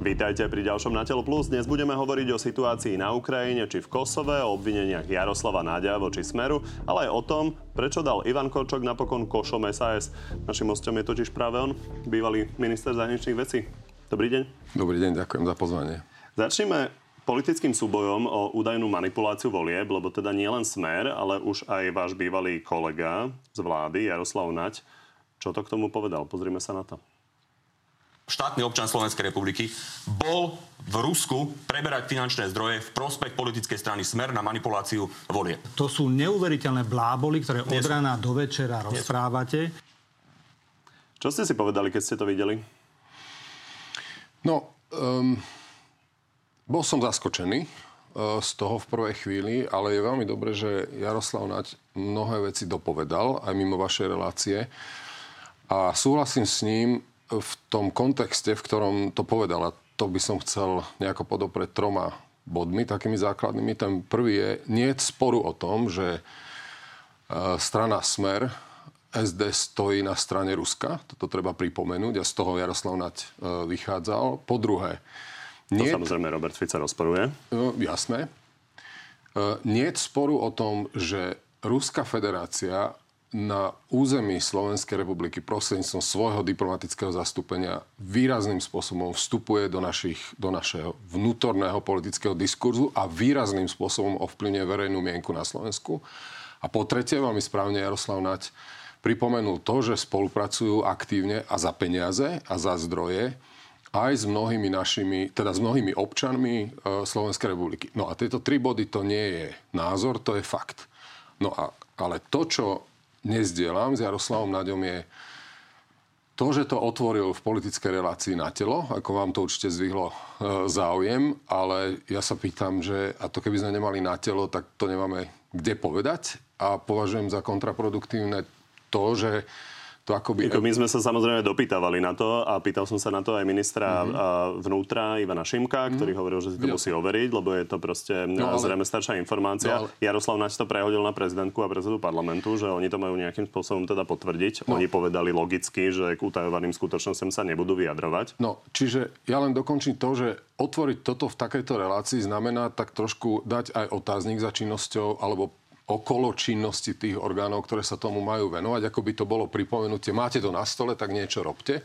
Vítajte pri ďalšom Na telo plus. Dnes budeme hovoriť o situácii na Ukrajine či v Kosove, o obvineniach Jaroslava Náďa voči Smeru, ale aj o tom, prečo dal Ivan Korčok napokon košom SAS. Našim hostom je totiž práve on, bývalý minister zahraničných vecí. Dobrý deň. Dobrý deň, ďakujem za pozvanie. Začneme politickým súbojom o údajnú manipuláciu volieb, lebo teda nie len Smer, ale už aj váš bývalý kolega z vlády, Jaroslav Naď. Čo to k tomu povedal? Pozrime sa na to štátny občan Slovenskej republiky bol v Rusku preberať finančné zdroje v prospech politickej strany Smer na manipuláciu volie. To sú neuveriteľné bláboli, ktoré od rána do večera rozprávate. Čo ste si povedali, keď ste to videli? No, um, bol som zaskočený uh, z toho v prvej chvíli, ale je veľmi dobré, že Jaroslav Naď mnohé veci dopovedal, aj mimo vašej relácie. A súhlasím s ním, v tom kontexte, v ktorom to povedala, to by som chcel nejako podoprieť troma bodmi, takými základnými. Ten prvý je, nie je sporu o tom, že e, strana Smer SD stojí na strane Ruska. Toto treba pripomenúť a z toho Jaroslav Naď e, vychádzal. Po druhé... Nie... To samozrejme Robert Fica rozporuje. No, jasné. E, nie je sporu o tom, že Ruská federácia na území Slovenskej republiky prostredníctvom svojho diplomatického zastúpenia výrazným spôsobom vstupuje do, našich, do našeho vnútorného politického diskurzu a výrazným spôsobom ovplyvňuje verejnú mienku na Slovensku. A po tretie, veľmi správne Jaroslav Nať pripomenul to, že spolupracujú aktívne a za peniaze a za zdroje aj s mnohými našimi, teda s mnohými občanmi e, Slovenskej republiky. No a tieto tri body to nie je názor, to je fakt. No a, ale to, čo nezdielam s Jaroslavom Naďom je to, že to otvoril v politickej relácii na telo, ako vám to určite zvihlo e, záujem, ale ja sa pýtam, že a to keby sme nemali na telo, tak to nemáme kde povedať. A považujem za kontraproduktívne to, že to akoby... My sme sa samozrejme dopýtavali na to a pýtal som sa na to aj ministra mm-hmm. vnútra Ivana Šimka, mm-hmm. ktorý hovoril, že si to ja. musí overiť, lebo je to proste no, ale... zrejme staršia informácia. No, ale... Jaroslav Nač to prehodil na prezidentku a predsedu parlamentu, že oni to majú nejakým spôsobom teda potvrdiť. No. Oni povedali logicky, že k utajovaným skutočnostiam sa nebudú vyjadrovať. No, čiže ja len dokončím to, že otvoriť toto v takejto relácii znamená tak trošku dať aj otáznik za činnosťou alebo okolo činnosti tých orgánov, ktoré sa tomu majú venovať, ako by to bolo pripomenutie, máte to na stole, tak niečo robte.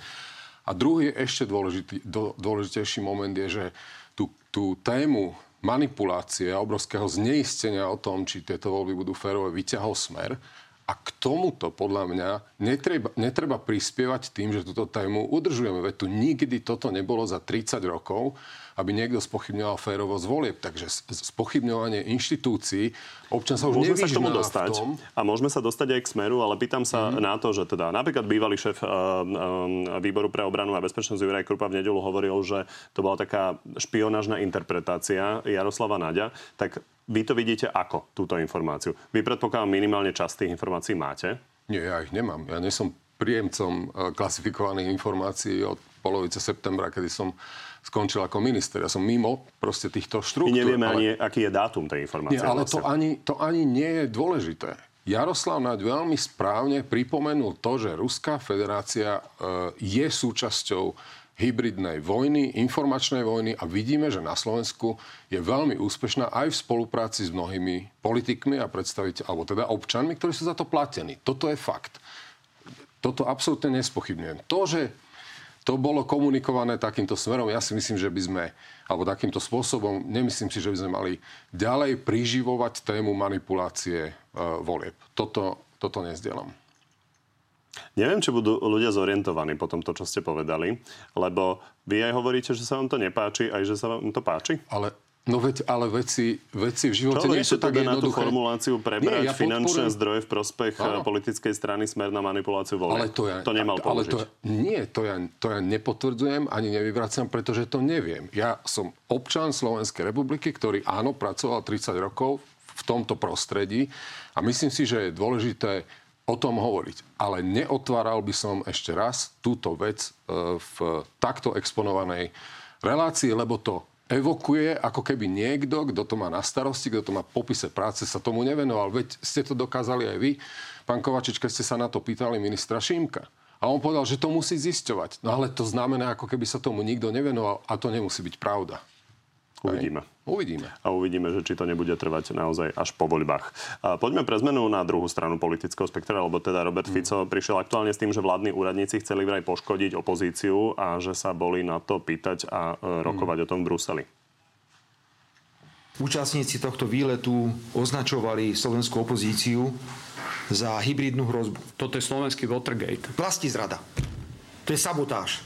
A druhý ešte dôležitý, dôležitejší moment je, že tú, tú tému manipulácie a obrovského zneistenia o tom, či tieto voľby budú férové, vyťahol smer. A k tomuto, podľa mňa, netreba, netreba prispievať tým, že túto tému udržujeme. Veď tu nikdy toto nebolo za 30 rokov aby niekto spochybňoval férovosť volieb. Takže spochybňovanie inštitúcií, občan sa už môžeme sa k tomu dostať. tom. A môžeme sa dostať aj k smeru, ale pýtam sa mm-hmm. na to, že teda napríklad bývalý šéf uh, uh, výboru pre obranu a bezpečnosť Juraj Krupa v nedelu hovoril, že to bola taká špionážna interpretácia Jaroslava Naďa. Tak vy to vidíte ako, túto informáciu? Vy predpokladám minimálne časť tých informácií máte? Nie, ja ich nemám. Ja nie som príjemcom klasifikovaných informácií od polovice septembra, kedy som skončil ako minister. Ja som mimo proste týchto štruktúr. My nevieme ale... ani, aký je dátum tej informácie. Nie, ale vlastne. to, ani, to ani nie je dôležité. Jaroslav Naď veľmi správne pripomenul to, že Ruská federácia e, je súčasťou hybridnej vojny, informačnej vojny a vidíme, že na Slovensku je veľmi úspešná aj v spolupráci s mnohými politikmi a predstaviteľmi, alebo teda občanmi, ktorí sú za to platení. Toto je fakt. Toto absolútne nespochybňujem. To, že to bolo komunikované takýmto smerom. Ja si myslím, že by sme, alebo takýmto spôsobom, nemyslím si, že by sme mali ďalej priživovať tému manipulácie e, volieb. Toto, toto nezdielam. Neviem, či budú ľudia zorientovaní po tomto, čo ste povedali, lebo vy aj hovoríte, že sa vám to nepáči, aj že sa vám to páči. Ale No veď, ale veci, veci v živote Čo nie sú tak jednoduché. na tú formuláciu prebrať nie, ja finančné podporujem... zdroje v prospech Áno. politickej strany smer na manipuláciu volieb? Ale to, ja, to nemal ale to, Nie, to ja, to ja nepotvrdzujem ani nevyvracam, pretože to neviem. Ja som občan Slovenskej republiky, ktorý áno, pracoval 30 rokov v tomto prostredí a myslím si, že je dôležité o tom hovoriť. Ale neotváral by som ešte raz túto vec e, v takto exponovanej relácii, lebo to evokuje, ako keby niekto, kto to má na starosti, kto to má v popise práce, sa tomu nevenoval. Veď ste to dokázali aj vy, pán Kovačič, keď ste sa na to pýtali ministra Šímka. A on povedal, že to musí zisťovať. No ale to znamená, ako keby sa tomu nikto nevenoval a to nemusí byť pravda. Uvidíme. Uvidíme. A uvidíme, že či to nebude trvať naozaj až po voľbách. A poďme pre zmenu na druhú stranu politického spektra, lebo teda Robert mm. Fico prišiel aktuálne s tým, že vládni úradníci chceli vraj poškodiť opozíciu a že sa boli na to pýtať a e, rokovať mm. o tom v Bruseli. Účastníci tohto výletu označovali slovenskú opozíciu za hybridnú hrozbu. Toto je slovenský Watergate. Vlasti zrada. To je sabotáž.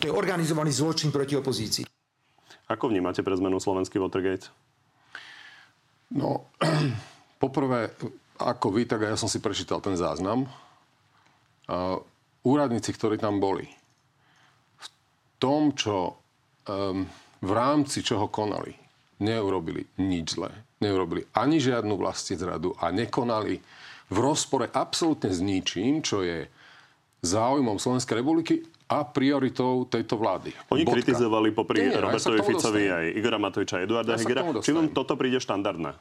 To je organizovaný zločin proti opozícii. Ako vnímate pre zmenu slovenský Watergate? No, poprvé, ako vy, tak ja som si prečítal ten záznam. Úradníci, ktorí tam boli, v tom, čo v rámci čoho konali, neurobili nič zlé. Neurobili ani žiadnu vlastní zradu a nekonali v rozpore absolútne s ničím, čo je záujmom Slovenskej republiky a prioritou tejto vlády. Oni Bodka. kritizovali popri Nie, Robertovi Ficovi aj Igora Matoviča a Eduarda ja Hegera. Či vám toto príde štandardné?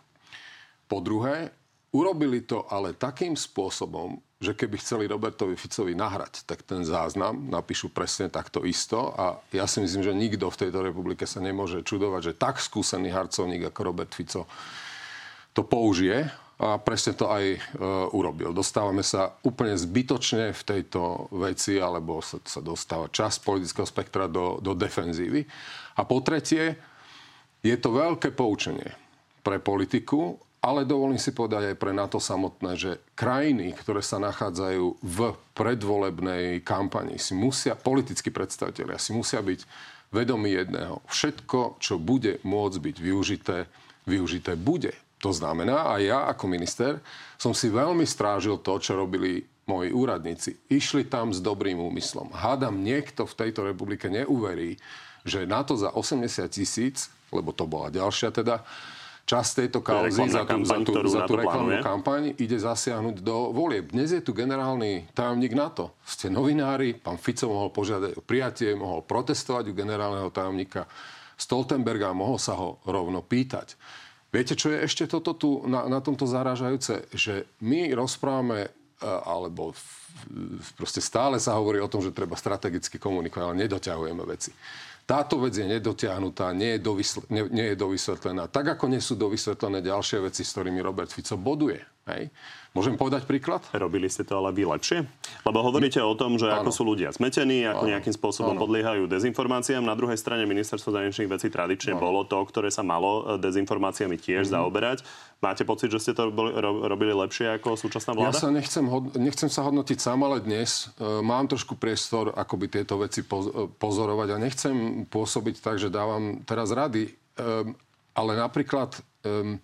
Po druhé, urobili to ale takým spôsobom, že keby chceli Robertovi Ficovi nahrať, tak ten záznam napíšu presne takto isto a ja si myslím, že nikto v tejto republike sa nemôže čudovať, že tak skúsený harcovník ako Robert Fico to použije a presne to aj e, urobil. Dostávame sa úplne zbytočne v tejto veci, alebo sa, sa dostáva časť politického spektra do, do defenzívy. A po tretie, je to veľké poučenie pre politiku, ale dovolím si povedať aj pre NATO samotné, že krajiny, ktoré sa nachádzajú v predvolebnej kampani, si musia, politickí predstavitelia si musia byť vedomí jedného. Všetko, čo bude môcť byť využité, využité bude. To znamená, a ja ako minister som si veľmi strážil to, čo robili moji úradníci. Išli tam s dobrým úmyslom. Hádam, niekto v tejto republike neuverí, že na to za 80 tisíc, lebo to bola ďalšia teda, čas tejto kauzy za tú, kampaň, za tú, za tú reklamnú kampaň ide zasiahnuť do volieb. Dnes je tu generálny tajomník NATO. Ste novinári, pán Fico mohol požiadať o prijatie, mohol protestovať u generálneho tajomníka Stoltenberga a mohol sa ho rovno pýtať. Viete, čo je ešte toto tu na, na tomto zarážajúce? Že my rozprávame, e, alebo proste stále sa hovorí o tom, že treba strategicky komunikovať, ale nedoťahujeme veci. Táto vec je nedotiahnutá, nie je, dovysl- nie, nie je dovysvetlená. Tak ako nie sú dovysvetlené ďalšie veci, s ktorými Robert Fico boduje. Hej? Môžem povedať príklad? Robili ste to ale vy lepšie? Lebo hovoríte o tom, že ano. ako sú ľudia zmetení, ako ano. nejakým spôsobom ano. podliehajú dezinformáciám. Na druhej strane ministerstvo zahraničných vecí tradične ano. bolo to, ktoré sa malo e, dezinformáciami tiež mm-hmm. zaoberať. Máte pocit, že ste to robili lepšie ako súčasná vláda? Ja sa nechcem, nechcem sa hodnotiť sám, ale dnes e, mám trošku priestor, ako by tieto veci e, pozorovať a nechcem pôsobiť tak, že dávam teraz rady. E, ale napríklad e,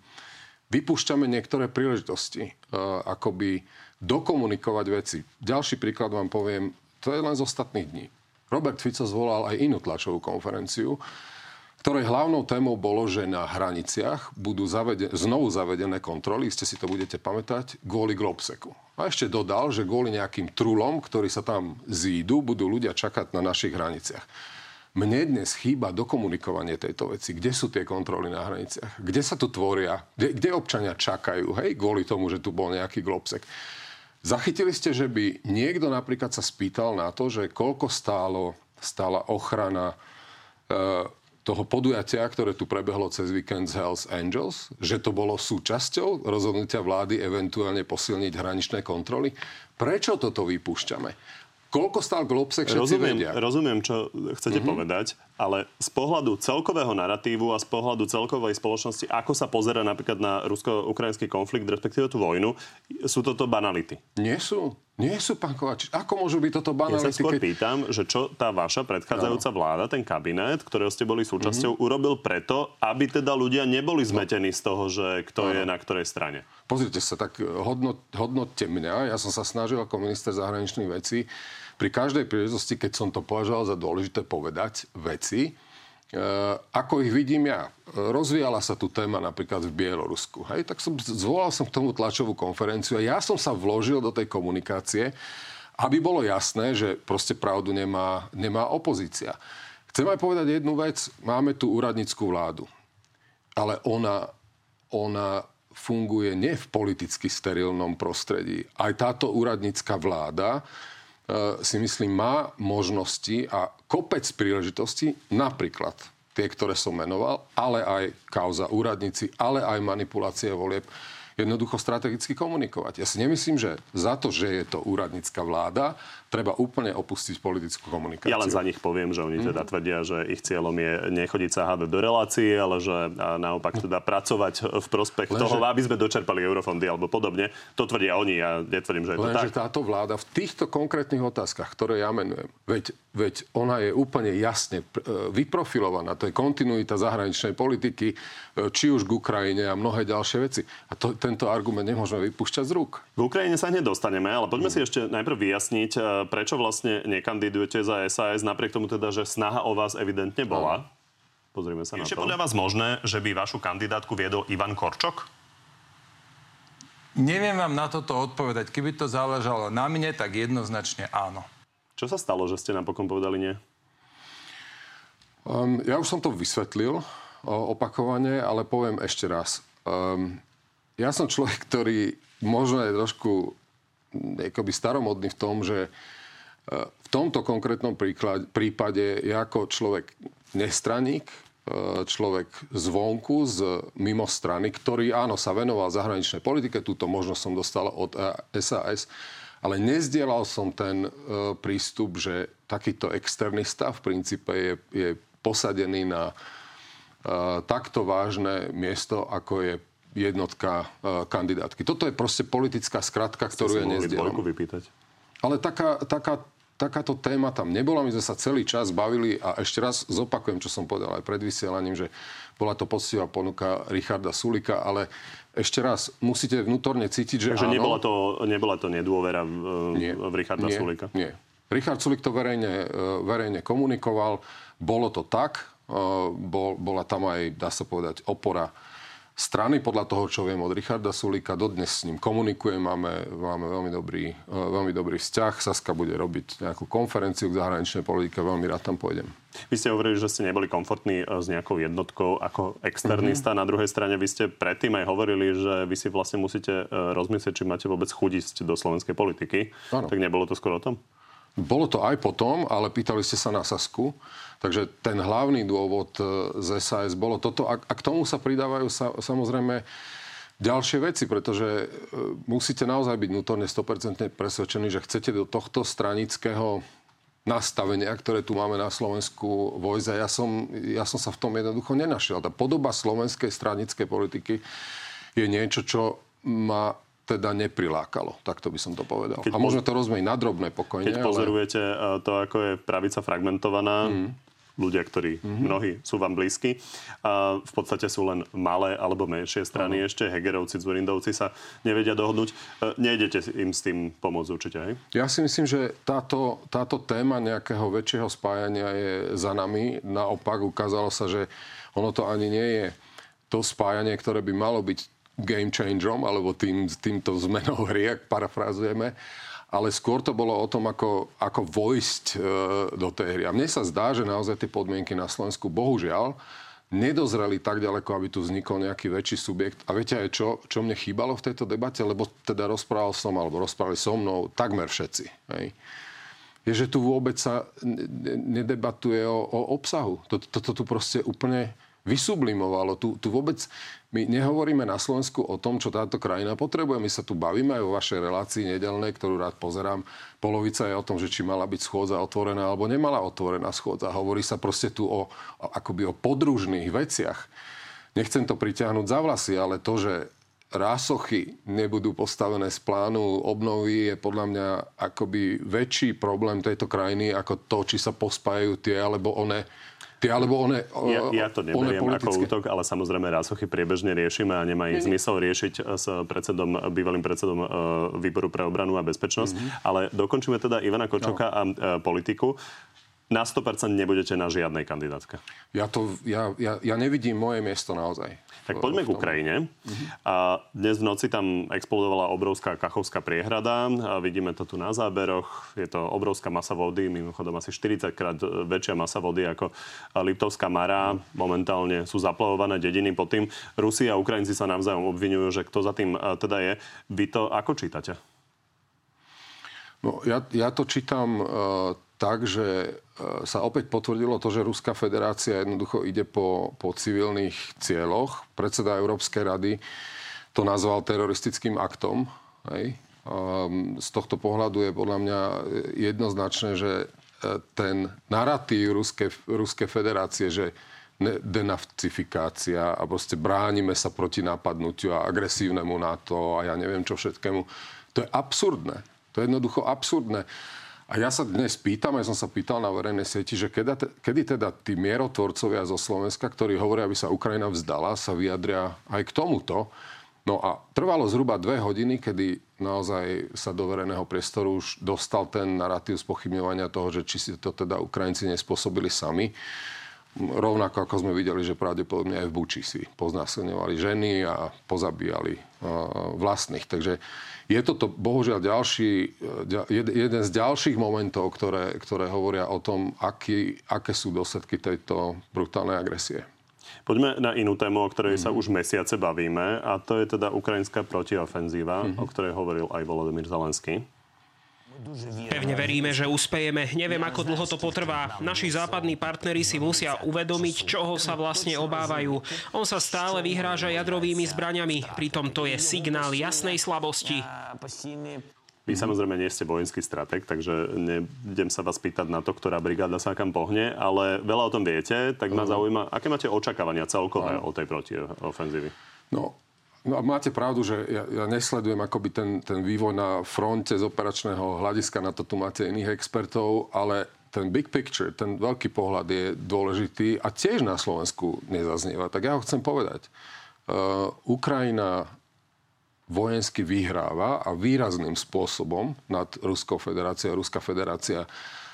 vypúšťame niektoré príležitosti, uh, akoby dokomunikovať veci. Ďalší príklad vám poviem, to je len z ostatných dní. Robert Fico zvolal aj inú tlačovú konferenciu, ktorej hlavnou témou bolo, že na hraniciach budú zavede- znovu zavedené kontroly, ste si to budete pamätať, kvôli Globseku. A ešte dodal, že kvôli nejakým trulom, ktorí sa tam zídu, budú ľudia čakať na našich hraniciach. Mne dnes chýba dokomunikovanie tejto veci. Kde sú tie kontroly na hraniciach? Kde sa tu tvoria? Kde, kde občania čakajú, hej, kvôli tomu, že tu bol nejaký globsek? Zachytili ste, že by niekto napríklad sa spýtal na to, že koľko stálo, stála ochrana e, toho podujatia, ktoré tu prebehlo cez víkend z Hells Angels, že to bolo súčasťou rozhodnutia vlády eventuálne posilniť hraničné kontroly. Prečo toto vypúšťame? Koľko stál Globsek, všetci rozumiem, vedia. Rozumiem, čo chcete mm-hmm. povedať, ale z pohľadu celkového narratívu a z pohľadu celkovej spoločnosti, ako sa pozera napríklad na rusko-ukrajinský konflikt, respektíve tú vojnu, sú toto banality? Nie sú. Nie sú, pán Kovačič. Ako môžu byť toto banality? Ja sa skôr keď... pýtam, že čo tá vaša predchádzajúca no. vláda, ten kabinet, ktorého ste boli súčasťou, mm-hmm. urobil preto, aby teda ľudia neboli no. zmetení z toho, že kto no. je na ktorej strane. Pozrite sa, tak hodnot, hodnotte mňa. Ja som sa snažil ako minister zahraničných vecí pri každej príležitosti, keď som to považoval za dôležité povedať veci, e, ako ich vidím ja. Rozvíjala sa tu téma napríklad v Bielorusku. Hej, tak som, zvolal som k tomu tlačovú konferenciu a ja som sa vložil do tej komunikácie, aby bolo jasné, že proste pravdu nemá, nemá opozícia. Chcem aj povedať jednu vec. Máme tu úradnickú vládu. Ale ona, ona funguje nie v politicky sterilnom prostredí. Aj táto úradnícka vláda si myslím, má možnosti a kopec príležitostí, napríklad tie, ktoré som menoval, ale aj kauza úradníci, ale aj manipulácie volieb, jednoducho strategicky komunikovať. Ja si nemyslím, že za to, že je to úradnícka vláda, treba úplne opustiť politickú komunikáciu. Ja len za nich poviem, že oni teda mm-hmm. tvrdia, že ich cieľom je nechodiť sa hádať do relácie, ale že naopak teda pracovať v prospech Lenže... toho, aby sme dočerpali eurofondy alebo podobne. To tvrdia oni, ja netvrdím, že je to Lenže tak. táto vláda v týchto konkrétnych otázkach, ktoré ja menujem, veď, veď ona je úplne jasne e, vyprofilovaná, to je kontinuita zahraničnej politiky, e, či už k Ukrajine a mnohé ďalšie veci. A to, tento argument nemôžeme vypúšťať z rúk. K Ukrajine sa hneď dostaneme, ale poďme mm. si ešte najprv vyjasniť, e, prečo vlastne nekandidujete za SAS, napriek tomu teda, že snaha o vás evidentne bola. Pozrime sa na to. Je podľa vás možné, že by vašu kandidátku viedol Ivan Korčok? Neviem vám na toto odpovedať. Keby to záležalo na mne, tak jednoznačne áno. Čo sa stalo, že ste napokon povedali nie? Um, ja už som to vysvetlil opakovane, ale poviem ešte raz. Um, ja som človek, ktorý možno je trošku akoby staromodný v tom, že v tomto konkrétnom príklade, prípade ja ako človek nestraník, e, človek zvonku, z mimo strany, ktorý áno, sa venoval zahraničnej politike, túto možnosť som dostal od SAS, ale nezdielal som ten e, prístup, že takýto externý stav v princípe je, je posadený na e, takto vážne miesto, ako je jednotka kandidátky. Toto je proste politická skratka, ktorú ja nezdielam. Ale taká, taká, takáto téma tam nebola. My sme sa celý čas bavili a ešte raz zopakujem, čo som povedal aj pred vysielaním, že bola to poctivá ponuka Richarda Sulika, ale ešte raz, musíte vnútorne cítiť, že Takže áno. nebola to, nebola to nedôvera v, nie, v Richarda nie, Sulika? Nie. Richard Sulik to verejne, e, verejne komunikoval. Bolo to tak. E, bol, bola tam aj, dá sa povedať, opora strany, podľa toho, čo viem od Richarda Sulíka. Dodnes s ním komunikujem, máme, máme veľmi, dobrý, e, veľmi dobrý vzťah. Saska bude robiť nejakú konferenciu k zahraničnej politike, veľmi rád tam pôjdem. Vy ste hovorili, že ste neboli komfortní e, s nejakou jednotkou ako externista. Mm-hmm. Na druhej strane vy ste predtým aj hovorili, že vy si vlastne musíte e, rozmyslieť, či máte vôbec chudiť do slovenskej politiky. Ano. Tak nebolo to skoro o tom? Bolo to aj potom, ale pýtali ste sa na Sasku. Takže ten hlavný dôvod e, z SAS bolo toto. A, a k tomu sa pridávajú sa, samozrejme ďalšie veci, pretože e, musíte naozaj byť vnútorne 100% presvedčení, že chcete do tohto stranického nastavenia, ktoré tu máme na Slovensku vojsť. A ja som, ja som sa v tom jednoducho nenašiel. Tá podoba slovenskej stranickej politiky je niečo, čo ma teda neprilákalo. Takto by som to povedal. Keď a môžeme to rozmeniť na drobné pokojne. Keď ale... pozorujete e, to, ako je pravica fragmentovaná, mm. Ľudia, ktorí mm-hmm. mnohí sú vám blízki, a v podstate sú len malé alebo menšie strany. Uh-huh. Ešte Hegerovci, Zvorindovci sa nevedia dohodnúť. E, nejdete im s tým pomôcť určite, hej? Ja si myslím, že táto, táto téma nejakého väčšieho spájania je za nami. Naopak ukázalo sa, že ono to ani nie je to spájanie, ktoré by malo byť game changerom, alebo tým, týmto zmenou hry, ak parafrázujeme. Ale skôr to bolo o tom, ako, ako vojsť e, do tej hry. A mne sa zdá, že naozaj tie podmienky na Slovensku, bohužiaľ, nedozreli tak ďaleko, aby tu vznikol nejaký väčší subjekt. A viete aj čo, čo mne chýbalo v tejto debate? Lebo teda rozprával som, alebo rozprávali so mnou takmer všetci. Hej? Je, že tu vôbec sa nedebatuje o, o obsahu. Toto to, to tu proste úplne vysublimovalo. Tu, tu vôbec my nehovoríme na Slovensku o tom, čo táto krajina potrebuje. My sa tu bavíme aj o vašej relácii nedelnej, ktorú rád pozerám. Polovica je o tom, že či mala byť schôdza otvorená alebo nemala otvorená schôdza. Hovorí sa proste tu o, o akoby o podružných veciach. Nechcem to priťahnuť za vlasy, ale to, že rásochy nebudú postavené z plánu obnovy je podľa mňa akoby väčší problém tejto krajiny ako to, či sa pospájajú tie alebo one Ty, alebo one, ja, ja to neberiem ako útok, ale samozrejme rásochy priebežne riešime a nemá ich zmysel riešiť s predsedom, bývalým predsedom e, výboru pre obranu a bezpečnosť. Mm-hmm. Ale dokončíme teda Ivana Kočoka no. a e, politiku na 100% nebudete na žiadnej kandidátke. Ja, to, ja, ja, ja nevidím moje miesto naozaj. Tak poďme k Ukrajine. A dnes v noci tam explodovala obrovská kachovská priehrada. A vidíme to tu na záberoch. Je to obrovská masa vody, mimochodom asi 40 krát väčšia masa vody ako Liptovská Mara. Momentálne sú zaplavované dediny pod tým. Rusi a Ukrajinci sa navzájom obvinujú, že kto za tým teda je. Vy to ako čítate? No, ja, ja to čítam uh, tak, že uh, sa opäť potvrdilo to, že Ruská federácia jednoducho ide po, po civilných cieľoch. Predseda Európskej rady to nazval teroristickým aktom. Hej. Um, z tohto pohľadu je podľa mňa jednoznačné, že ten narratív Ruskej, Ruskej federácie, že denacifikácia a proste bránime sa proti napadnutiu a agresívnemu NATO a ja neviem čo všetkému. To je absurdné. To je jednoducho absurdné. A ja sa dnes pýtam, ja som sa pýtal na verejnej sieti, že kedy, kedy teda tí mierotvorcovia zo Slovenska, ktorí hovoria, aby sa Ukrajina vzdala, sa vyjadria aj k tomuto. No a trvalo zhruba dve hodiny, kedy naozaj sa do verejného priestoru už dostal ten narratív spochybňovania toho, že či si to teda Ukrajinci nespôsobili sami. Rovnako ako sme videli, že pravdepodobne aj v Buči si poznásilňovali ženy a pozabíjali vlastných. Takže je toto bohužiaľ ďalší, jeden z ďalších momentov, ktoré, ktoré hovoria o tom, aký, aké sú dôsledky tejto brutálnej agresie. Poďme na inú tému, o ktorej sa už mesiace bavíme, a to je teda ukrajinská protiofenzíva, mm-hmm. o ktorej hovoril aj Volodymyr Zelenský. Pevne veríme, že uspejeme. Neviem, ako dlho to potrvá. Naši západní partneri si musia uvedomiť, čoho sa vlastne obávajú. On sa stále vyhráža jadrovými zbraňami. Pritom to je signál jasnej slabosti. Vy samozrejme nie ste vojenský strateg, takže nebudem sa vás pýtať na to, ktorá brigáda sa kam pohne, ale veľa o tom viete, tak ma zaujíma, aké máte očakávania celkové o tej protiofenzívy? No, No máte pravdu, že ja, ja nesledujem akoby ten, ten vývoj na fronte z operačného hľadiska, na to tu máte iných expertov, ale ten big picture, ten veľký pohľad je dôležitý a tiež na Slovensku nezaznieva. Tak ja ho chcem povedať. Uh, Ukrajina vojensky vyhráva a výrazným spôsobom nad Ruskou federáciou. Ruská federácia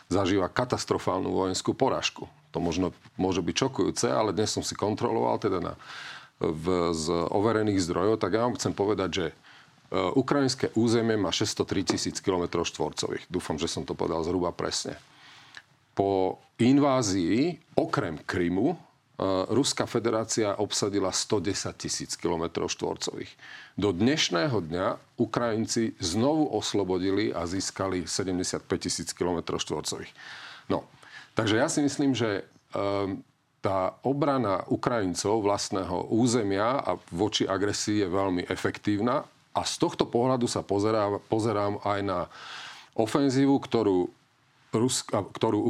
zažíva katastrofálnu vojenskú poražku. To možno môže byť šokujúce, ale dnes som si kontroloval teda na v, z overených zdrojov, tak ja vám chcem povedať, že e, ukrajinské územie má 603 tisíc km štvorcových. Dúfam, že som to povedal zhruba presne. Po invázii, okrem Krymu, e, Ruská federácia obsadila 110 tisíc km štvorcových. Do dnešného dňa Ukrajinci znovu oslobodili a získali 75 tisíc km štvorcových. No, takže ja si myslím, že um, tá obrana Ukrajincov vlastného územia a voči agresii je veľmi efektívna a z tohto pohľadu sa pozerám, pozerám aj na ofenzívu, ktorú, Ruska, ktorú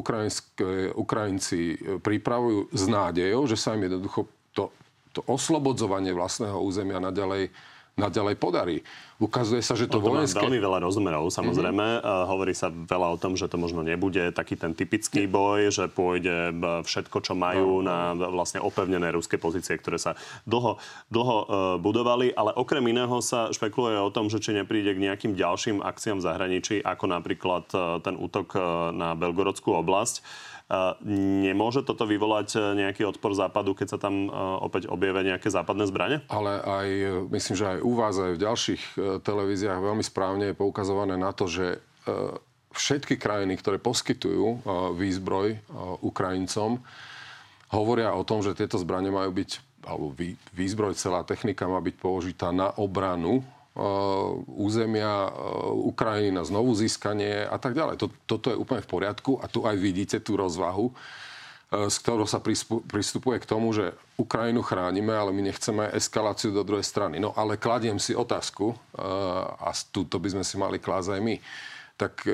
Ukrajinci pripravujú s nádejou, že sa im jednoducho to, to oslobodzovanie vlastného územia naďalej naďalej podarí. Ukazuje sa, že to, to vojenské... Veľmi veľa rozmerov, samozrejme. Mm-hmm. Hovorí sa veľa o tom, že to možno nebude taký ten typický boj, že pôjde všetko, čo majú no, na vlastne opevnené ruské pozície, ktoré sa dlho, dlho uh, budovali, ale okrem iného sa špekuluje o tom, že či nepríde k nejakým ďalším akciám v zahraničí, ako napríklad uh, ten útok na Belgorodskú oblasť. Nemôže toto vyvolať e, nejaký odpor západu, keď sa tam e, opäť objavia nejaké západné zbranie? Ale aj, myslím, že aj u vás, aj v ďalších e, televíziách veľmi správne je poukazované na to, že všetky krajiny, ktoré poskytujú výzbroj Ukrajincom, hovoria o tom, že tieto zbranie majú byť, alebo výzbroj, celá technika má byť použitá na obranu územia uh, Ukrajiny na znovu získanie a tak ďalej. Toto je úplne v poriadku a tu aj vidíte tú rozvahu, uh, z ktorou sa pristupuje k tomu, že Ukrajinu chránime, ale my nechceme eskaláciu do druhej strany. No ale kladiem si otázku, a túto by sme si mali klásť aj my, tak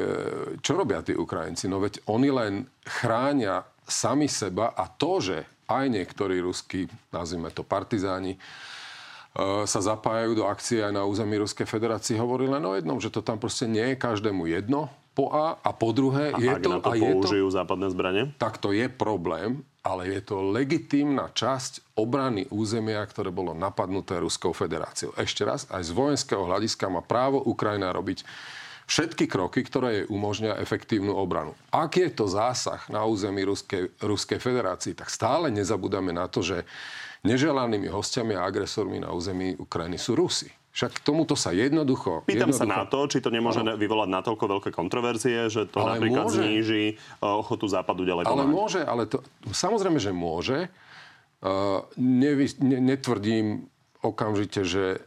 čo robia tí Ukrajinci? No veď oni len chránia sami seba a to, že aj niektorí ruskí, nazvime to partizáni, sa zapájajú do akcie aj na území Ruskej federácie, hovorí len o jednom, že to tam proste nie je každému jedno, po A a po druhé a je ak to... Na to a použijú je to, západné zbranie? Tak to je problém, ale je to legitímna časť obrany územia, ktoré bolo napadnuté Ruskou federáciou. Ešte raz, aj z vojenského hľadiska má právo Ukrajina robiť všetky kroky, ktoré jej umožňa efektívnu obranu. Ak je to zásah na území Ruskej, Ruskej federácii, tak stále nezabúdame na to, že neželanými hostiami a agresormi na území Ukrajiny sú Rusi. Však tomuto sa jednoducho... Pýtam jednoducho... sa na to, či to nemôže ano. vyvolať natoľko veľké kontroverzie, že to ale napríklad môže. zníži e, ochotu Západu ďalej pomáhať. Ale môže, ale to, samozrejme, že môže. Uh, nevy, ne, netvrdím okamžite, že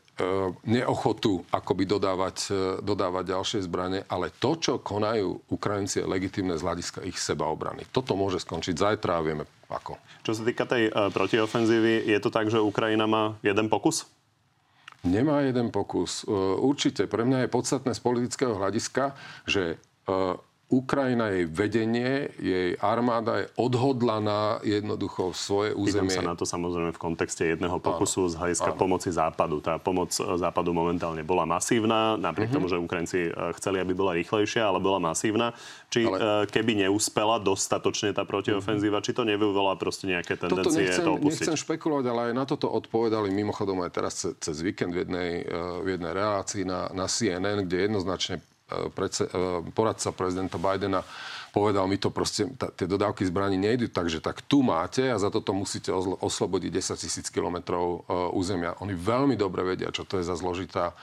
neochotu akoby dodávať, e, dodávať ďalšie zbranie, ale to, čo konajú Ukrajinci, je legitimné z hľadiska ich sebaobrany. Toto môže skončiť zajtra a vieme ako. Čo sa týka tej uh, protiofenzívy, je to tak, že Ukrajina má jeden pokus? Nemá jeden pokus. Uh, určite. Pre mňa je podstatné z politického hľadiska, že uh, Ukrajina, jej vedenie, jej armáda je odhodlaná jednoducho svoje územie. Pýtam sa na to samozrejme v kontexte jedného pokusu z hľadiska pomoci Západu. Tá pomoc e, Západu momentálne bola masívna, napriek mm-hmm. tomu, že Ukrajinci e, chceli, aby bola rýchlejšia, ale bola masívna. Či ale... E, keby neúspela dostatočne tá protiofenzíva, mm-hmm. či to nevyvolá proste nejaké tendencie nechcem, to opustiť? Nechcem špekulovať, ale aj na toto odpovedali mimochodom aj teraz cez víkend v jednej, v jednej relácii na, na CNN, kde jednoznačne predse, e, poradca prezidenta Bidena povedal, mi to proste, tá, tie dodávky zbraní nejdu, takže tak tu máte a za toto musíte oslobodiť 10 tisíc kilometrov e, územia. Oni veľmi dobre vedia, čo to je za zložitá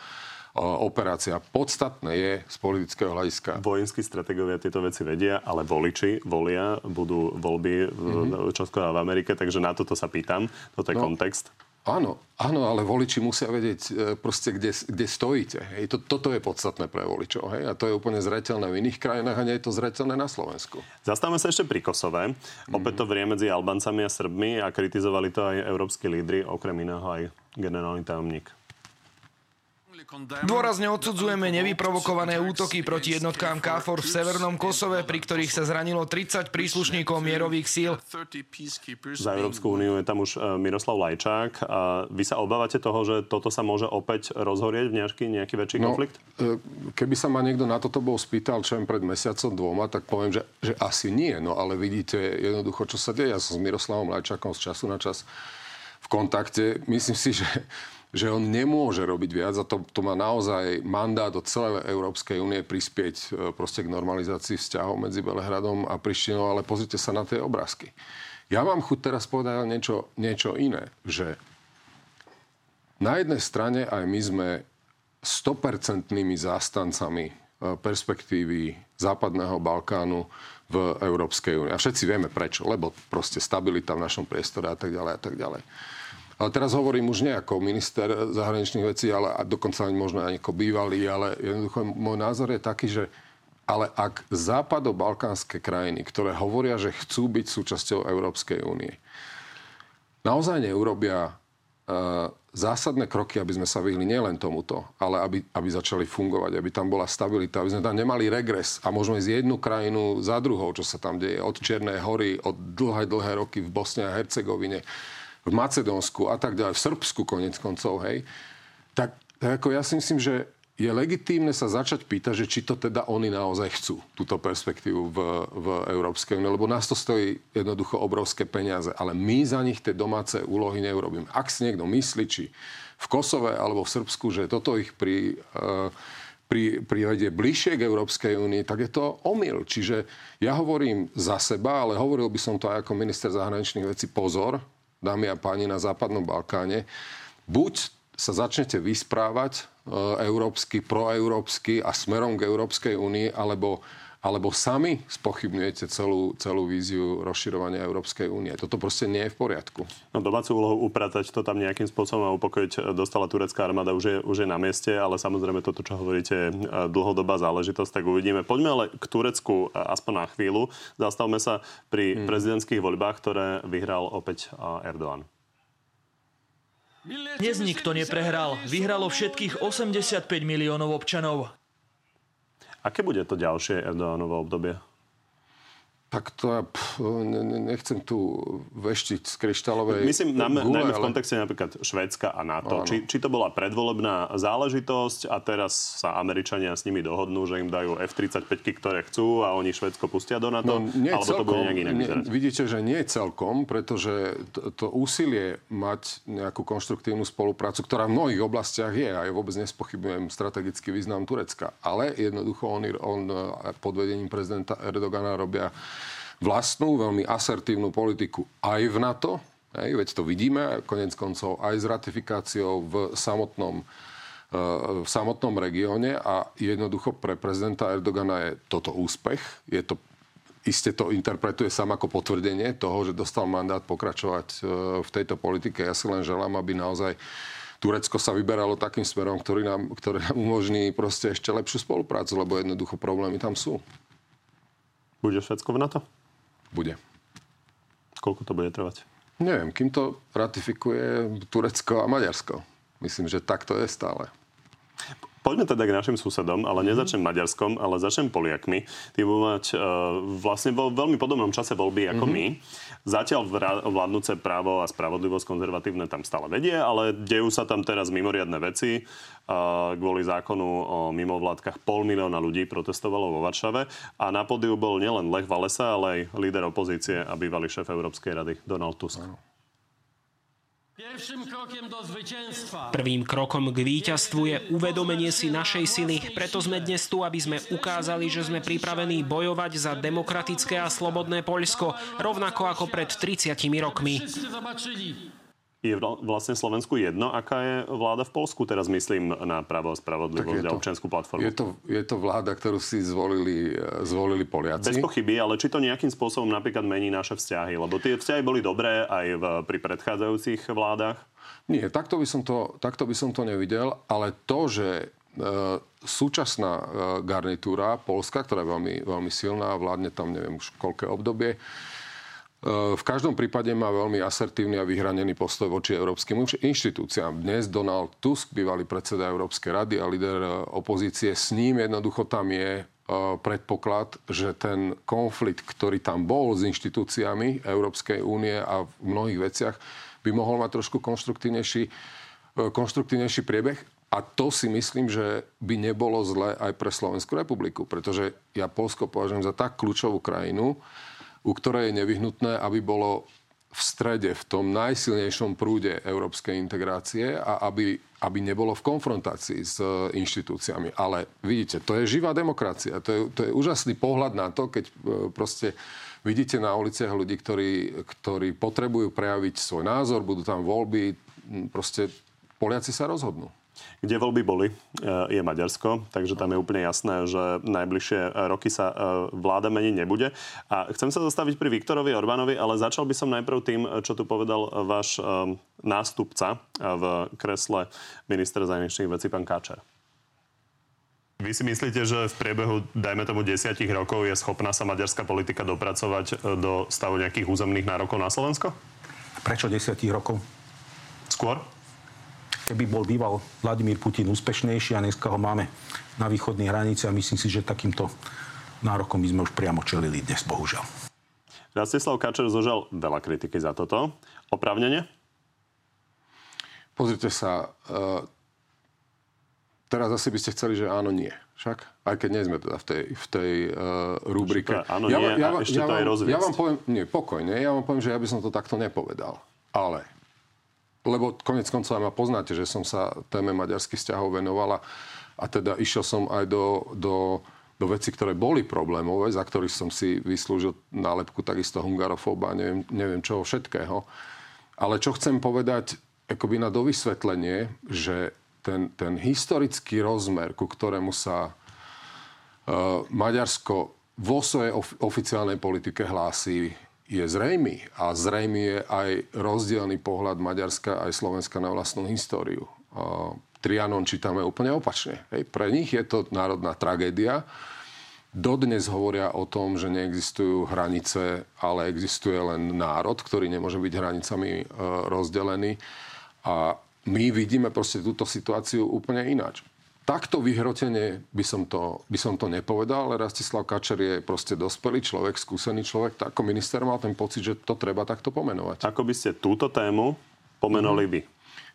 operácia. Podstatné je z politického hľadiska. Vojenskí strategovia tieto veci vedia, ale voliči volia, budú voľby mm-hmm. čoskoro v Amerike, takže na toto sa pýtam. Toto je no, kontext. Áno, áno, ale voliči musia vedieť e, proste, kde, kde stojíte. Hej. To, toto je podstatné pre voličov. Hej. A to je úplne zreteľné v iných krajinách a nie je to zreteľné na Slovensku. Zastavme sa ešte pri Kosove. Opäť to vrie medzi Albancami a Srbmi a kritizovali to aj európsky lídry, okrem iného aj generálny tajomník. Dôrazne odsudzujeme nevyprovokované útoky proti jednotkám KFOR v Severnom Kosove, pri ktorých sa zranilo 30 príslušníkov mierových síl. Za Európsku úniu je tam už e, Miroslav Lajčák. A vy sa obávate toho, že toto sa môže opäť rozhorieť v nejaký, nejaký väčší no, konflikt? E, keby sa ma niekto na toto bol spýtal, čo pred mesiacom dvoma, tak poviem, že, že asi nie. No ale vidíte jednoducho, čo sa deje. Ja som s Miroslavom Lajčákom z času na čas v kontakte. Myslím si, že že on nemôže robiť viac a to, to má naozaj mandát od celej Európskej únie prispieť e, proste k normalizácii vzťahov medzi Belehradom a Prištinou, ale pozrite sa na tie obrázky. Ja mám chuť teraz povedať niečo, niečo iné, že na jednej strane aj my sme 100% zástancami e, perspektívy západného Balkánu v Európskej únii. A všetci vieme prečo, lebo proste stabilita v našom priestore a tak ďalej a tak ďalej. Ale teraz hovorím už nie ako minister zahraničných vecí, ale a dokonca ani možno aj ako bývalý, ale jednoducho môj názor je taký, že ale ak západo-balkánske krajiny, ktoré hovoria, že chcú byť súčasťou Európskej únie, naozaj neurobia uh, zásadné kroky, aby sme sa vyhli nielen tomuto, ale aby, aby začali fungovať, aby tam bola stabilita, aby sme tam nemali regres a môžeme ísť jednu krajinu za druhou, čo sa tam deje, od Čiernej hory, od dlhé, dlhé roky v Bosne a Hercegovine, v Macedónsku a tak ďalej, v Srbsku konec koncov, hej, tak, tak ako ja si myslím, že je legitímne sa začať pýtať, že či to teda oni naozaj chcú, túto perspektívu v, v Európskej únii, lebo nás to stojí jednoducho obrovské peniaze, ale my za nich tie domáce úlohy neurobíme. Ak si niekto myslí, či v Kosove alebo v Srbsku, že toto ich pri, uh, pri, privedie bližšie k Európskej únii, tak je to omyl. Čiže ja hovorím za seba, ale hovoril by som to aj ako minister zahraničných vecí. Pozor, dámy a páni, na Západnom Balkáne. Buď sa začnete vysprávať e, európsky, proeurópsky a smerom k Európskej únii, alebo alebo sami spochybňujete celú, celú víziu rozširovania Európskej únie. Toto proste nie je v poriadku. No domácu úlohu upratať to tam nejakým spôsobom a upokojiť dostala turecká armáda už je, už je na mieste, ale samozrejme toto, čo hovoríte, je dlhodobá záležitosť, tak uvidíme. Poďme ale k Turecku aspoň na chvíľu. Zastavme sa pri hmm. prezidentských voľbách, ktoré vyhral opäť Erdoğan. Dnes nikto neprehral. Vyhralo všetkých 85 miliónov občanov. Aké bude to ďalšie Erdoánovo obdobie? Tak to ja pff, nechcem tu veštiť z kryštálovej Myslím najmä, gule, najmä v kontexte napríklad Švédska a NATO. Či, či to bola predvolebná záležitosť a teraz sa Američania s nimi dohodnú, že im dajú F-35, ktoré chcú a oni Švédsko pustia do NATO? No, nie alebo celkom, to bude nejak inak nie, Vidíte, že nie celkom, pretože to, to úsilie mať nejakú konštruktívnu spoluprácu, ktorá v mnohých oblastiach je, a ja vôbec nespochybujem strategický význam Turecka, ale jednoducho on, on pod vedením prezidenta Erdogana robia vlastnú, veľmi asertívnu politiku aj v NATO, hej, veď to vidíme, konec koncov aj s ratifikáciou v samotnom, e, v samotnom regióne a jednoducho pre prezidenta Erdogana je toto úspech. Je to Iste to interpretuje sám ako potvrdenie toho, že dostal mandát pokračovať e, v tejto politike. Ja si len želám, aby naozaj Turecko sa vyberalo takým smerom, ktorý nám, ktorý nám umožní proste ešte lepšiu spoluprácu, lebo jednoducho problémy tam sú. Bude Švedsko v NATO? Bude. Koľko to bude trvať? Neviem, kým to ratifikuje Turecko a Maďarsko. Myslím, že tak to je stále. Poďme teda k našim susedom, ale nezačnem Maďarskom, ale začnem Poliakmi. Tí budú mať uh, vlastne vo veľmi podobnom čase voľby ako mm-hmm. my. Zatiaľ vládnuce právo a spravodlivosť konzervatívne tam stále vedie, ale dejú sa tam teraz mimoriadne veci. Uh, kvôli zákonu o mimovládkach pol milióna ľudí protestovalo vo Varšave a na pódiu bol nielen Lech Valesa, ale aj líder opozície a bývalý šéf Európskej rady Donald Tusk. Ano. Prvým krokom k víťazstvu je uvedomenie si našej sily, preto sme dnes tu, aby sme ukázali, že sme pripravení bojovať za demokratické a slobodné Poľsko, rovnako ako pred 30 rokmi je vlastne Slovensku jedno, aká je vláda v Polsku, teraz myslím na právo a spravodlivosť a občianskú platformu. Je to, je to vláda, ktorú si zvolili, zvolili Poliaci. Bez pochyby, ale či to nejakým spôsobom napríklad mení naše vzťahy? Lebo tie vzťahy boli dobré aj v, pri predchádzajúcich vládach. Nie, takto by, som to, takto by som to nevidel, ale to, že e, súčasná e, garnitúra Polska, ktorá je veľmi, veľmi silná, vládne tam neviem už koľké obdobie, v každom prípade má veľmi asertívny a vyhranený postoj voči európskym inštitúciám. Dnes Donald Tusk, bývalý predseda Európskej rady a líder e, opozície, s ním jednoducho tam je e, predpoklad, že ten konflikt, ktorý tam bol s inštitúciami Európskej únie a v mnohých veciach, by mohol mať trošku konštruktívnejší, e, konštruktívnejší priebeh. A to si myslím, že by nebolo zle aj pre Slovenskú republiku, pretože ja Polsko považujem za tak kľúčovú krajinu, u ktorej je nevyhnutné, aby bolo v strede, v tom najsilnejšom prúde európskej integrácie a aby, aby nebolo v konfrontácii s e, inštitúciami. Ale vidíte, to je živá demokracia. To je, to je úžasný pohľad na to, keď e, proste vidíte na uliciach ľudí, ktorí, ktorí potrebujú prejaviť svoj názor, budú tam voľby, proste Poliaci sa rozhodnú. Kde voľby boli, e, je Maďarsko, takže tam je úplne jasné, že najbližšie roky sa e, vláda meniť nebude. A chcem sa zastaviť pri Viktorovi Orbánovi, ale začal by som najprv tým, čo tu povedal váš e, nástupca v kresle ministra zahraničných vecí, pán Káčer. Vy si myslíte, že v priebehu, dajme tomu, desiatich rokov je schopná sa maďarská politika dopracovať do stavu nejakých územných nárokov na Slovensko? Prečo desiatich rokov? Skôr? Keby bol býval Vladimír Putin úspešnejší a dneska ho máme na východnej hranici a myslím si, že takýmto nárokom by sme už priamo čelili dnes, bohužiaľ. Rastislav Kačer zožal veľa kritiky za toto. Opravnenie? Pozrite sa, uh, teraz asi by ste chceli, že áno, nie. Však? Aj keď nie sme teda v tej, v tej uh, rubrike. Áno, ja, nie, ja, a ešte ja, to aj rozviesť. Ja vám poviem, nie, pokojne, ja vám poviem, že ja by som to takto nepovedal. Ale lebo konec koncov ma poznáte, že som sa téme maďarských vzťahov venovala a teda išiel som aj do, do, do veci, ktoré boli problémové, za ktorých som si vyslúžil nálepku takisto hungarofóba a neviem, neviem čoho všetkého. Ale čo chcem povedať akoby na dovysvetlenie, že ten, ten historický rozmer, ku ktorému sa uh, Maďarsko vo svojej of- oficiálnej politike hlási, je zrejmy a zrejmy je aj rozdielný pohľad Maďarska aj Slovenska na vlastnú históriu. Trianon čítame úplne opačne. Hej. Pre nich je to národná tragédia. Dodnes hovoria o tom, že neexistujú hranice, ale existuje len národ, ktorý nemôže byť hranicami e, rozdelený. A my vidíme proste túto situáciu úplne ináč takto vyhrotene by som, to, by som to nepovedal, ale Rastislav Kačer je proste dospelý človek, skúsený človek. Tak ako minister mal ten pocit, že to treba takto pomenovať. Ako by ste túto tému pomenovali vy?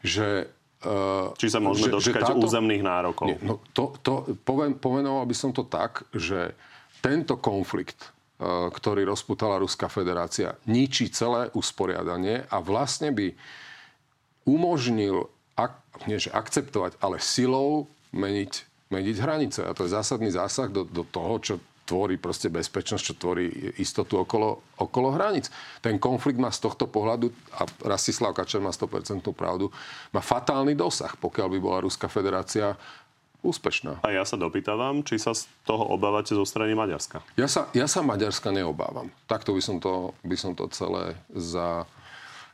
Že Uh, Či sa môžeme že, dočkať že táto, územných nárokov? Nie, no to, to, poviem, pomenoval by som to tak, že tento konflikt, uh, ktorý rozputala Ruská federácia, ničí celé usporiadanie a vlastne by umožnil ak, nie, že akceptovať, ale silou meniť, meniť hranice. A to je zásadný zásah do, do toho, čo tvorí proste bezpečnosť, čo tvorí istotu okolo, okolo hranic. Ten konflikt má z tohto pohľadu, a Rastislav Kačer má 100% pravdu, má fatálny dosah, pokiaľ by bola Ruská federácia úspešná. A ja sa dopýtavam, či sa z toho obávate zo strany Maďarska. Ja sa, ja sa Maďarska neobávam. Takto by som to, by som to celé za,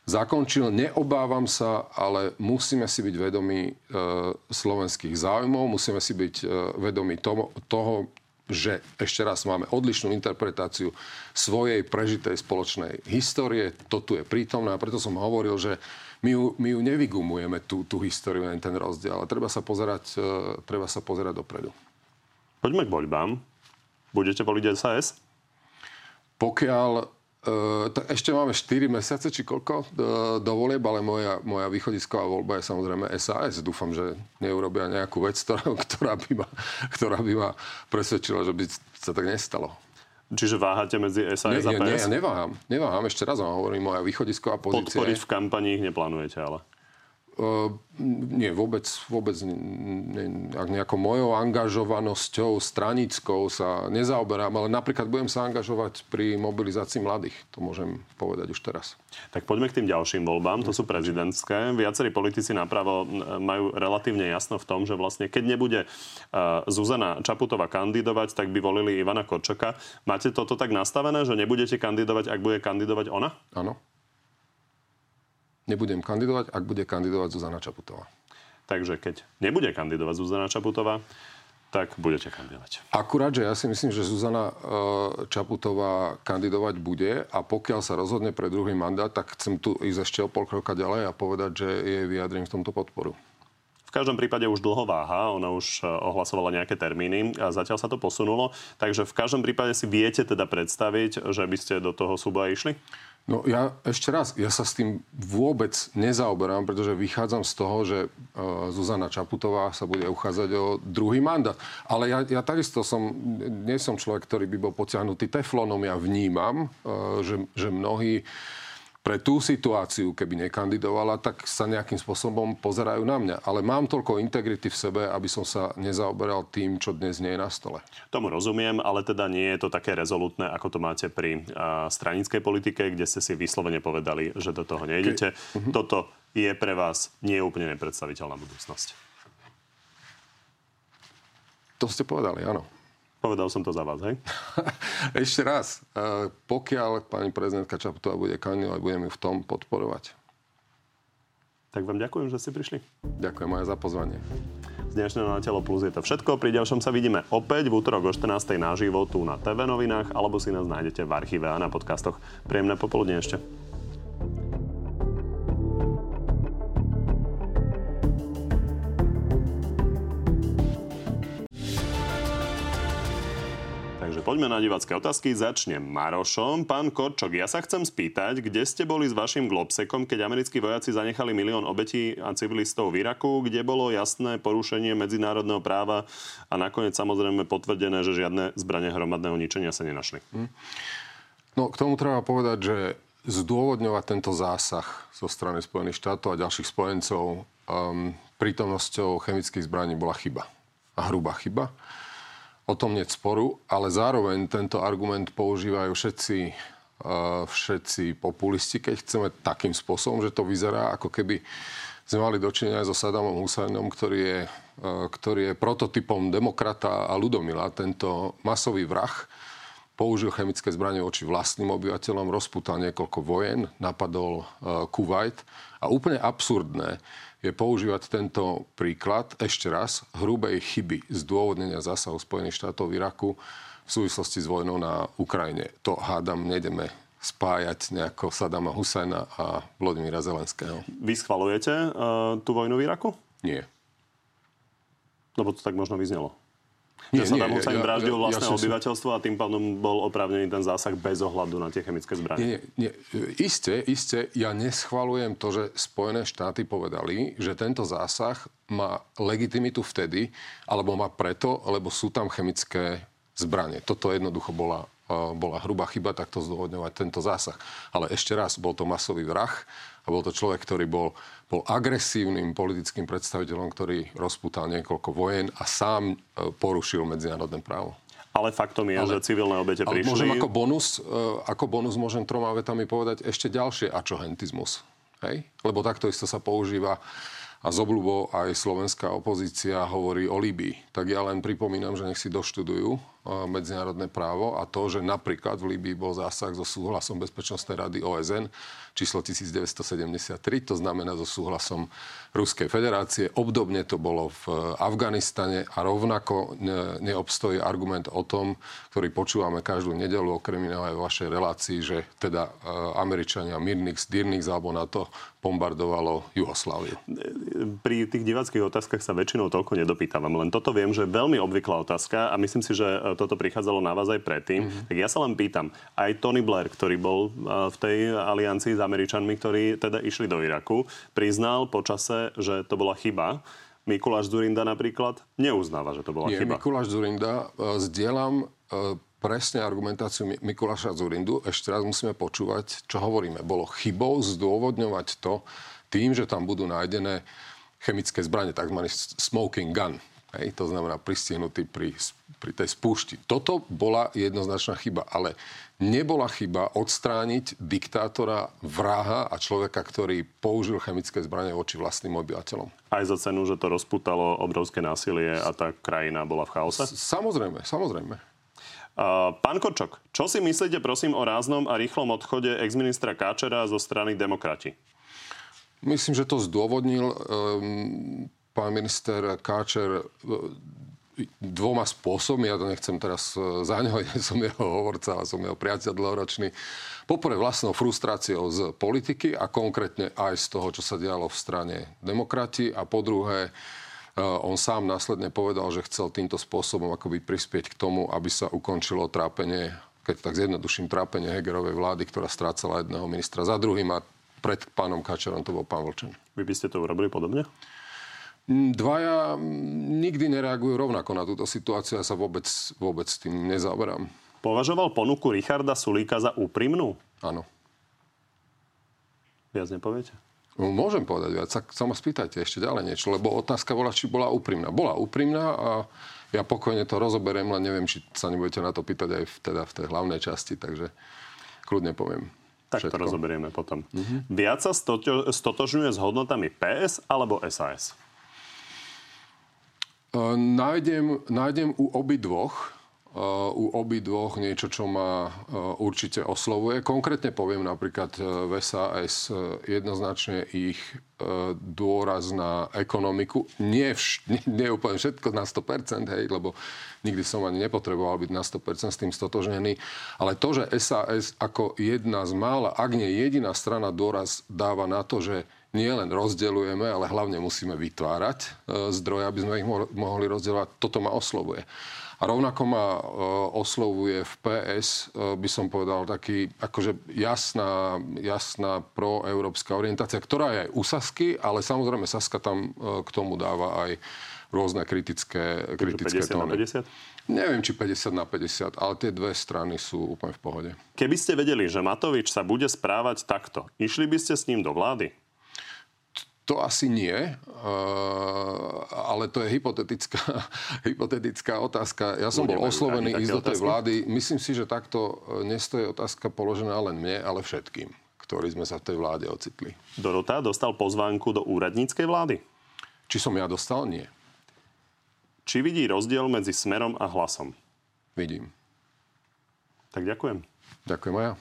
zakončil. Neobávam sa, ale musíme si byť vedomi e, slovenských záujmov, musíme si byť e, vedomi toho, toho, že ešte raz máme odlišnú interpretáciu svojej prežitej spoločnej histórie. To tu je prítomné a preto som hovoril, že my ju, my ju nevygumujeme, tú, tú históriu, ten rozdiel, ale treba sa pozerať, e, treba sa pozerať dopredu. Poďme k voľbám. Budete voliť SAS? Pokiaľ ešte máme 4 mesiace, či koľko do, do volieb, ale moja, moja východisková voľba je samozrejme SAS. Dúfam, že neurobia nejakú vec, ktorá, ktorá, by, ma, ktorá by ma presvedčila, že by sa tak nestalo. Čiže váhate medzi SAS nie, a PS? Nie, ja neváham. Neváham. Ešte raz vám hovorím, moja východisková pozícia... Podporiť v kampani ich neplánujete, ale... Uh, nie, vôbec, vôbec ne, ak nejakou mojou angažovanosťou stranickou sa nezaoberám, ale napríklad budem sa angažovať pri mobilizácii mladých. To môžem povedať už teraz. Tak poďme k tým ďalším voľbám. To sú prezidentské. Viacerí politici napravo majú relatívne jasno v tom, že vlastne keď nebude uh, Zuzana Čaputová kandidovať, tak by volili Ivana Korčoka. Máte toto tak nastavené, že nebudete kandidovať, ak bude kandidovať ona? Áno nebudem kandidovať, ak bude kandidovať Zuzana Čaputová. Takže keď nebude kandidovať Zuzana Čaputová, tak budete kandidovať. Akurát, že ja si myslím, že Zuzana e, Čaputová kandidovať bude a pokiaľ sa rozhodne pre druhý mandát, tak chcem tu ísť ešte o pol kroka ďalej a povedať, že jej vyjadrím v tomto podporu. V každom prípade už dlho váha, ona už e, ohlasovala nejaké termíny a zatiaľ sa to posunulo, takže v každom prípade si viete teda predstaviť, že by ste do toho súboja išli? No ja ešte raz, ja sa s tým vôbec nezaoberám, pretože vychádzam z toho, že uh, Zuzana Čaputová sa bude uchádzať o druhý mandát. Ale ja, ja takisto som, nie som človek, ktorý by bol potiahnutý teflonom. Ja vnímam, uh, že, že mnohí pre tú situáciu, keby nekandidovala, tak sa nejakým spôsobom pozerajú na mňa. Ale mám toľko integrity v sebe, aby som sa nezaoberal tým, čo dnes nie je na stole. Tomu rozumiem, ale teda nie je to také rezolutné, ako to máte pri uh, stranickej politike, kde ste si vyslovene povedali, že do toho nejdete. Ke... Uh-huh. Toto je pre vás nie úplne nepredstaviteľná budúcnosť. To ste povedali, áno. Povedal som to za vás, hej? Ešte raz. Pokiaľ pani prezidentka Čaputová bude kandidovať, budeme ju v tom podporovať. Tak vám ďakujem, že ste prišli. Ďakujem aj za pozvanie. Z dnešného Na telo plus je to všetko. Pri ďalšom sa vidíme opäť v útorok o 14. naživo tu na TV novinách alebo si nás nájdete v archíve a na podcastoch. Príjemné popoludne ešte. Poďme na divácké otázky. Začnem Marošom. Pán Korčok, ja sa chcem spýtať, kde ste boli s vašim Globsekom, keď americkí vojaci zanechali milión obetí a civilistov v Iraku, kde bolo jasné porušenie medzinárodného práva a nakoniec samozrejme potvrdené, že žiadne zbranie hromadného ničenia sa nenašli. Hm. No, k tomu treba povedať, že zdôvodňovať tento zásah zo strany Spojených štátov a ďalších spojencov um, prítomnosťou chemických zbraní bola chyba. A hrubá chyba. O tom nie sporu, ale zároveň tento argument používajú všetci, uh, všetci populisti, keď chceme takým spôsobom, že to vyzerá, ako keby sme mali dočinenia so Saddamom Husajnom, ktorý je, uh, ktorý je prototypom demokrata a ľudomila. Tento masový vrah použil chemické zbranie voči vlastným obyvateľom, rozputal niekoľko vojen, napadol uh, Kuwait a úplne absurdné je používať tento príklad ešte raz hrubej chyby zdôvodnenia zásahu Spojených štátov v Iraku v súvislosti s vojnou na Ukrajine. To hádam, nejdeme spájať nejako Sadama Husajna a Vladimíra Zelenského. Vy schvalujete uh, tú vojnu v Iraku? Nie. Lebo to tak možno vyznelo. Nie, že Saddam Hussein ja, vraždil vlastné ja, ja obyvateľstvo a tým pádom bol oprávnený ten zásah bez ohľadu na tie chemické zbranie. Nie, nie, Isté, isté, ja neschvalujem to, že Spojené štáty povedali, že tento zásah má legitimitu vtedy, alebo má preto, lebo sú tam chemické zbranie. Toto jednoducho bola bola hrubá chyba takto zdôvodňovať tento zásah. Ale ešte raz, bol to masový vrah a bol to človek, ktorý bol, bol agresívnym politickým predstaviteľom, ktorý rozputal niekoľko vojen a sám e, porušil medzinárodné právo. Ale faktom je, ale, že civilné obete ale prišli. Môžem ako bonus, e, ako bonus môžem troma vetami povedať ešte ďalšie ačohentizmus. Hej? Lebo takto isto sa používa a z obľubou aj slovenská opozícia hovorí o Líbii. Tak ja len pripomínam, že nech si doštudujú medzinárodné právo a to, že napríklad v Líbii bol zásah so súhlasom Bezpečnostnej rady OSN číslo 1973, to znamená so súhlasom Ruskej federácie. Obdobne to bolo v Afganistane a rovnako neobstojí argument o tom, ktorý počúvame každú nedelu, okrem iného aj v vašej relácii, že teda Američania Mirnix, Dirnix alebo na to bombardovalo Jugosláviu. Pri tých diváckých otázkach sa väčšinou toľko nedopýtavam, len toto viem, že je veľmi obvyklá otázka a myslím si, že toto prichádzalo na vás aj predtým. Mm-hmm. Tak ja sa len pýtam, aj Tony Blair, ktorý bol v tej aliancii s Američanmi, ktorí teda išli do Iraku, priznal počase, že to bola chyba. Mikuláš Zurinda napríklad neuznáva, že to bola Nie, chyba. Mikuláš Zurinda, uh, zdieľam uh, presne argumentáciu Mikuláša Zurindu. Ešte raz musíme počúvať, čo hovoríme. Bolo chybou zdôvodňovať to tým, že tam budú nájdené chemické zbranie, tzv. smoking gun. Hej, to znamená pristihnutý pri, pri tej spúšti. Toto bola jednoznačná chyba, ale nebola chyba odstrániť diktátora, vraha a človeka, ktorý použil chemické zbranie voči vlastným obyvateľom. Aj za cenu, že to rozputalo obrovské násilie a tá krajina bola v chaose? Samozrejme, samozrejme. Pán Korčok, čo si myslíte prosím o ráznom a rýchlom odchode exministra Káčera zo strany demokrati? Myslím, že to zdôvodnil um, pán minister Káčer uh, dvoma spôsobmi. Ja to nechcem teraz uh, zaňovať, som jeho hovorca a som jeho priateľ dlhoročný. Poprvé vlastnou frustráciou z politiky a konkrétne aj z toho, čo sa dialo v strane demokrati. A po druhé, Eh, on sám následne povedal, že chcel týmto spôsobom akoby prispieť k tomu, aby sa ukončilo trápenie, keď tak zjednoduším, trápenie Hegerovej vlády, ktorá strácala jedného ministra za druhým a pred pánom Kačerom to bol pán Vlčen. Vy by ste to urobili podobne? Dvaja nikdy nereagujú rovnako na túto situáciu. Ja sa vôbec, vôbec tým nezaoberám. Považoval ponuku Richarda Sulíka za úprimnú? Áno. Viac nepoviete? No, môžem povedať viac, sa, sa ma spýtajte ešte ďalej niečo, lebo otázka bola, či bola úprimná. Bola úprimná a ja pokojne to rozoberiem, len neviem, či sa nebudete na to pýtať aj v, teda v tej hlavnej časti, takže kľudne poviem. Tak všetko. to rozoberieme potom. Mm-hmm. Viac sa stoto, stotožňuje s hodnotami PS alebo SAS? Uh, nájdem, nájdem u obidvoch u obidvoch niečo, čo ma e, určite oslovuje. Konkrétne poviem napríklad e, v SAS e, jednoznačne ich dôraz na ekonomiku. Nie, vš- nie, nie úplne všetko na 100%, hej, lebo nikdy som ani nepotreboval byť na 100% s tým stotožnený. Ale to, že SAS ako jedna z mála, ak nie jediná strana dôraz dáva na to, že nie len rozdeľujeme, ale hlavne musíme vytvárať zdroje, aby sme ich mohli rozdielovať, toto ma oslovuje. A rovnako ma e, oslovuje v PS, e, by som povedal, taký akože jasná, jasná proeurópska orientácia, ktorá je aj u Sasky, ale samozrejme Saska tam e, k tomu dáva aj rôzne kritické, kritické 50 tóny. na 50? Neviem, či 50 na 50, ale tie dve strany sú úplne v pohode. Keby ste vedeli, že Matovič sa bude správať takto, išli by ste s ním do vlády? To asi nie, eh, ale to je hypotetická, hypotetická otázka. Ja som bol oslovený ísť do tej vlády. Myslím si, že takto eh, nestojí otázka položená len mne, ale všetkým, ktorí sme sa v tej vláde ocitli. Dorota dostal pozvánku do úradníckej vlády? Či som ja dostal? Nie. Či vidí rozdiel medzi smerom a hlasom? Vidím. Tak ďakujem. Ďakujem aj ja.